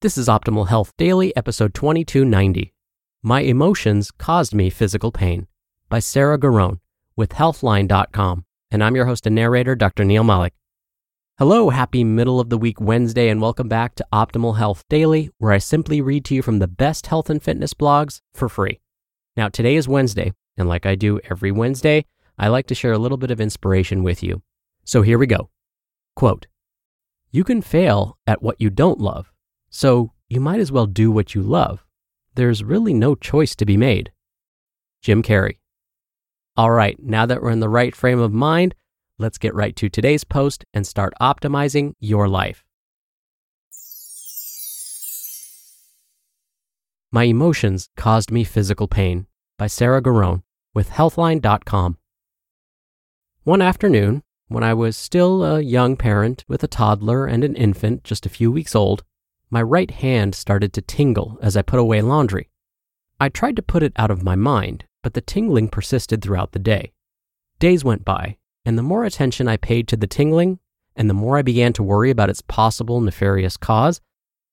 This is Optimal Health Daily, episode 2290. My Emotions Caused Me Physical Pain by Sarah Garone with Healthline.com. And I'm your host and narrator, Dr. Neal Malik. Hello, happy middle of the week Wednesday, and welcome back to Optimal Health Daily, where I simply read to you from the best health and fitness blogs for free. Now, today is Wednesday, and like I do every Wednesday, I like to share a little bit of inspiration with you. So here we go. Quote You can fail at what you don't love so you might as well do what you love. There's really no choice to be made. Jim Carrey. All right, now that we're in the right frame of mind, let's get right to today's post and start optimizing your life. My Emotions Caused Me Physical Pain by Sarah Garone with Healthline.com. One afternoon, when I was still a young parent with a toddler and an infant just a few weeks old, my right hand started to tingle as I put away laundry. I tried to put it out of my mind, but the tingling persisted throughout the day. Days went by, and the more attention I paid to the tingling, and the more I began to worry about its possible nefarious cause,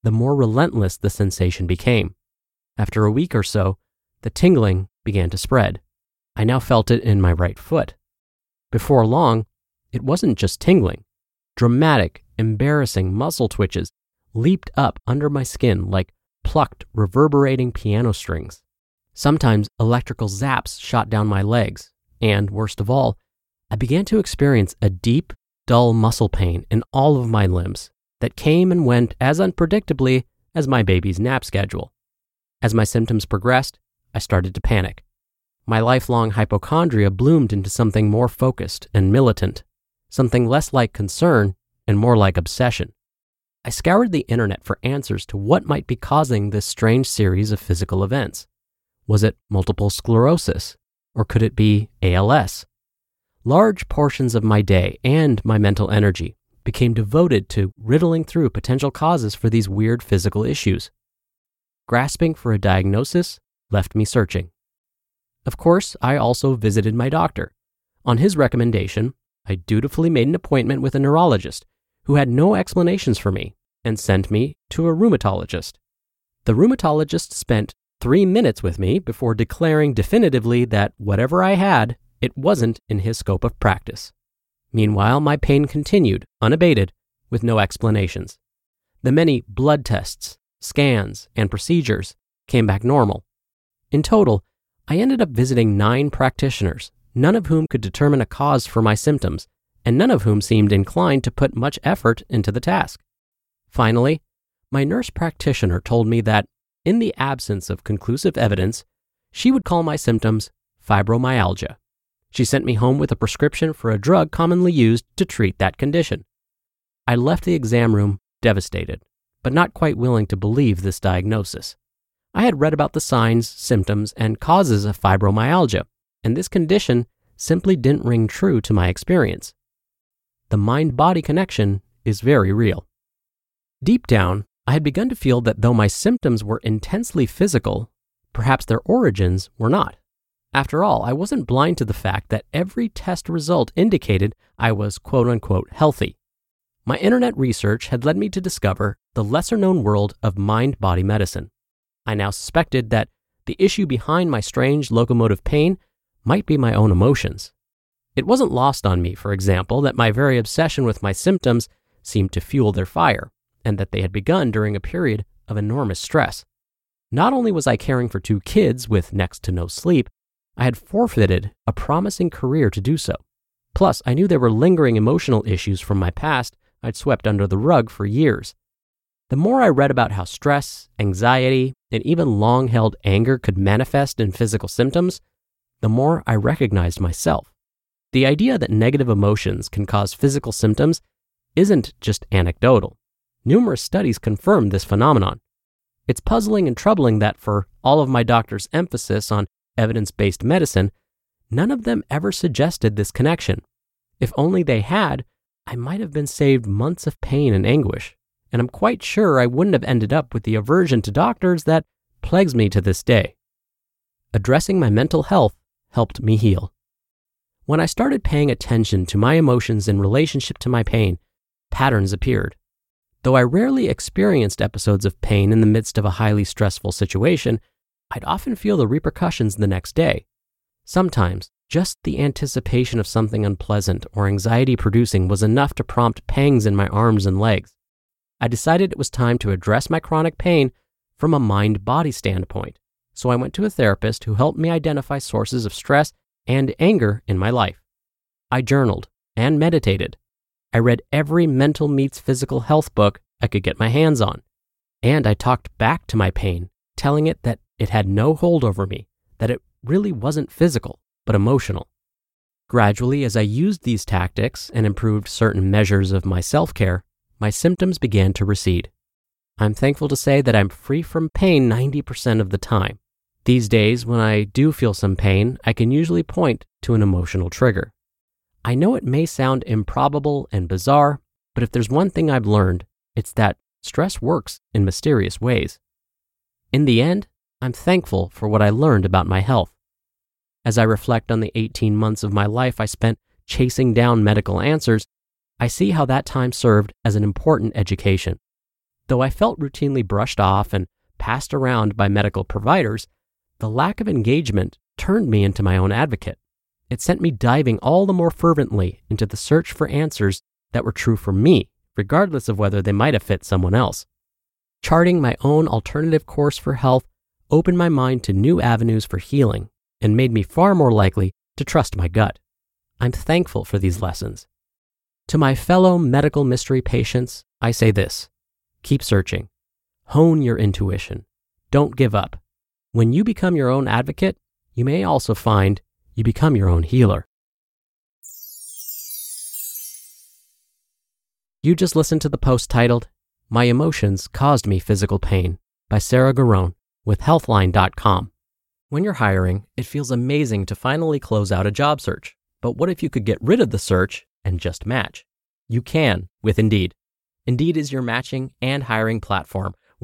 the more relentless the sensation became. After a week or so, the tingling began to spread. I now felt it in my right foot. Before long, it wasn't just tingling. Dramatic, embarrassing muscle twitches leaped up under my skin like plucked, reverberating piano strings. Sometimes electrical zaps shot down my legs, and worst of all, I began to experience a deep, dull muscle pain in all of my limbs that came and went as unpredictably as my baby's nap schedule. As my symptoms progressed, I started to panic. My lifelong hypochondria bloomed into something more focused and militant, something less like concern and more like obsession. I scoured the internet for answers to what might be causing this strange series of physical events. Was it multiple sclerosis? Or could it be ALS? Large portions of my day and my mental energy became devoted to riddling through potential causes for these weird physical issues. Grasping for a diagnosis left me searching. Of course, I also visited my doctor. On his recommendation, I dutifully made an appointment with a neurologist who had no explanations for me and sent me to a rheumatologist. The rheumatologist spent three minutes with me before declaring definitively that whatever I had, it wasn't in his scope of practice. Meanwhile, my pain continued, unabated, with no explanations. The many blood tests, scans, and procedures came back normal. In total, I ended up visiting nine practitioners, none of whom could determine a cause for my symptoms and none of whom seemed inclined to put much effort into the task. Finally, my nurse practitioner told me that, in the absence of conclusive evidence, she would call my symptoms fibromyalgia. She sent me home with a prescription for a drug commonly used to treat that condition. I left the exam room devastated, but not quite willing to believe this diagnosis. I had read about the signs, symptoms, and causes of fibromyalgia, and this condition simply didn't ring true to my experience. The mind body connection is very real. Deep down, I had begun to feel that though my symptoms were intensely physical, perhaps their origins were not. After all, I wasn't blind to the fact that every test result indicated I was quote unquote healthy. My internet research had led me to discover the lesser known world of mind body medicine. I now suspected that the issue behind my strange locomotive pain might be my own emotions. It wasn't lost on me, for example, that my very obsession with my symptoms seemed to fuel their fire, and that they had begun during a period of enormous stress. Not only was I caring for two kids with next to no sleep, I had forfeited a promising career to do so. Plus, I knew there were lingering emotional issues from my past I'd swept under the rug for years. The more I read about how stress, anxiety, and even long held anger could manifest in physical symptoms, the more I recognized myself. The idea that negative emotions can cause physical symptoms isn't just anecdotal. Numerous studies confirm this phenomenon. It's puzzling and troubling that for all of my doctor's emphasis on evidence based medicine, none of them ever suggested this connection. If only they had, I might have been saved months of pain and anguish, and I'm quite sure I wouldn't have ended up with the aversion to doctors that plagues me to this day. Addressing my mental health helped me heal. When I started paying attention to my emotions in relationship to my pain, patterns appeared. Though I rarely experienced episodes of pain in the midst of a highly stressful situation, I'd often feel the repercussions the next day. Sometimes, just the anticipation of something unpleasant or anxiety producing was enough to prompt pangs in my arms and legs. I decided it was time to address my chronic pain from a mind body standpoint, so I went to a therapist who helped me identify sources of stress and anger in my life. I journaled and meditated. I read every mental meets physical health book I could get my hands on. And I talked back to my pain, telling it that it had no hold over me, that it really wasn't physical, but emotional. Gradually, as I used these tactics and improved certain measures of my self care, my symptoms began to recede. I'm thankful to say that I'm free from pain 90% of the time. These days, when I do feel some pain, I can usually point to an emotional trigger. I know it may sound improbable and bizarre, but if there's one thing I've learned, it's that stress works in mysterious ways. In the end, I'm thankful for what I learned about my health. As I reflect on the 18 months of my life I spent chasing down medical answers, I see how that time served as an important education. Though I felt routinely brushed off and passed around by medical providers, the lack of engagement turned me into my own advocate. It sent me diving all the more fervently into the search for answers that were true for me, regardless of whether they might have fit someone else. Charting my own alternative course for health opened my mind to new avenues for healing and made me far more likely to trust my gut. I'm thankful for these lessons. To my fellow medical mystery patients, I say this keep searching, hone your intuition, don't give up. When you become your own advocate, you may also find you become your own healer. You just listened to the post titled, My Emotions Caused Me Physical Pain by Sarah Garone with Healthline.com. When you're hiring, it feels amazing to finally close out a job search. But what if you could get rid of the search and just match? You can with Indeed. Indeed is your matching and hiring platform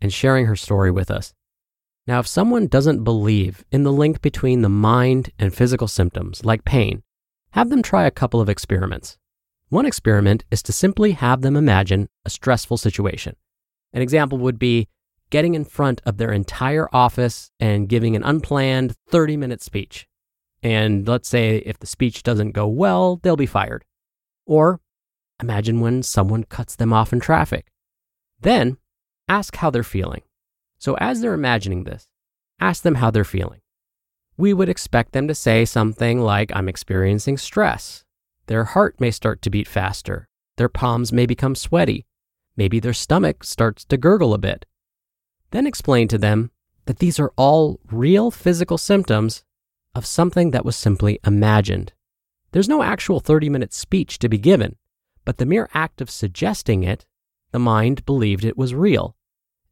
and sharing her story with us. Now, if someone doesn't believe in the link between the mind and physical symptoms, like pain, have them try a couple of experiments. One experiment is to simply have them imagine a stressful situation. An example would be getting in front of their entire office and giving an unplanned 30 minute speech. And let's say if the speech doesn't go well, they'll be fired. Or imagine when someone cuts them off in traffic. Then ask how they're feeling. So, as they're imagining this, ask them how they're feeling. We would expect them to say something like, I'm experiencing stress. Their heart may start to beat faster. Their palms may become sweaty. Maybe their stomach starts to gurgle a bit. Then explain to them that these are all real physical symptoms of something that was simply imagined. There's no actual 30 minute speech to be given, but the mere act of suggesting it, the mind believed it was real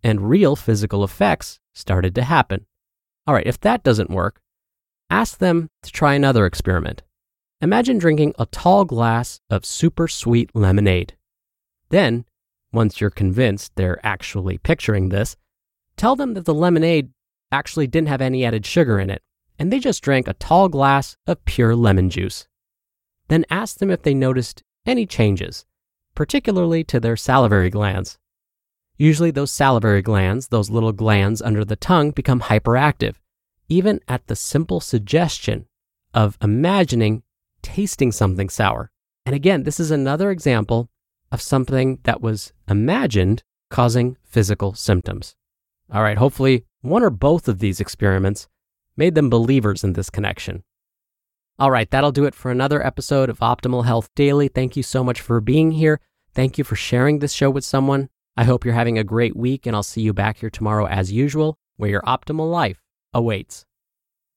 and real physical effects started to happen. All right, if that doesn't work, ask them to try another experiment. Imagine drinking a tall glass of super sweet lemonade. Then, once you're convinced they're actually picturing this, tell them that the lemonade actually didn't have any added sugar in it, and they just drank a tall glass of pure lemon juice. Then ask them if they noticed any changes, particularly to their salivary glands. Usually, those salivary glands, those little glands under the tongue, become hyperactive, even at the simple suggestion of imagining tasting something sour. And again, this is another example of something that was imagined causing physical symptoms. All right, hopefully, one or both of these experiments made them believers in this connection. All right, that'll do it for another episode of Optimal Health Daily. Thank you so much for being here. Thank you for sharing this show with someone. I hope you're having a great week, and I'll see you back here tomorrow as usual, where your optimal life awaits.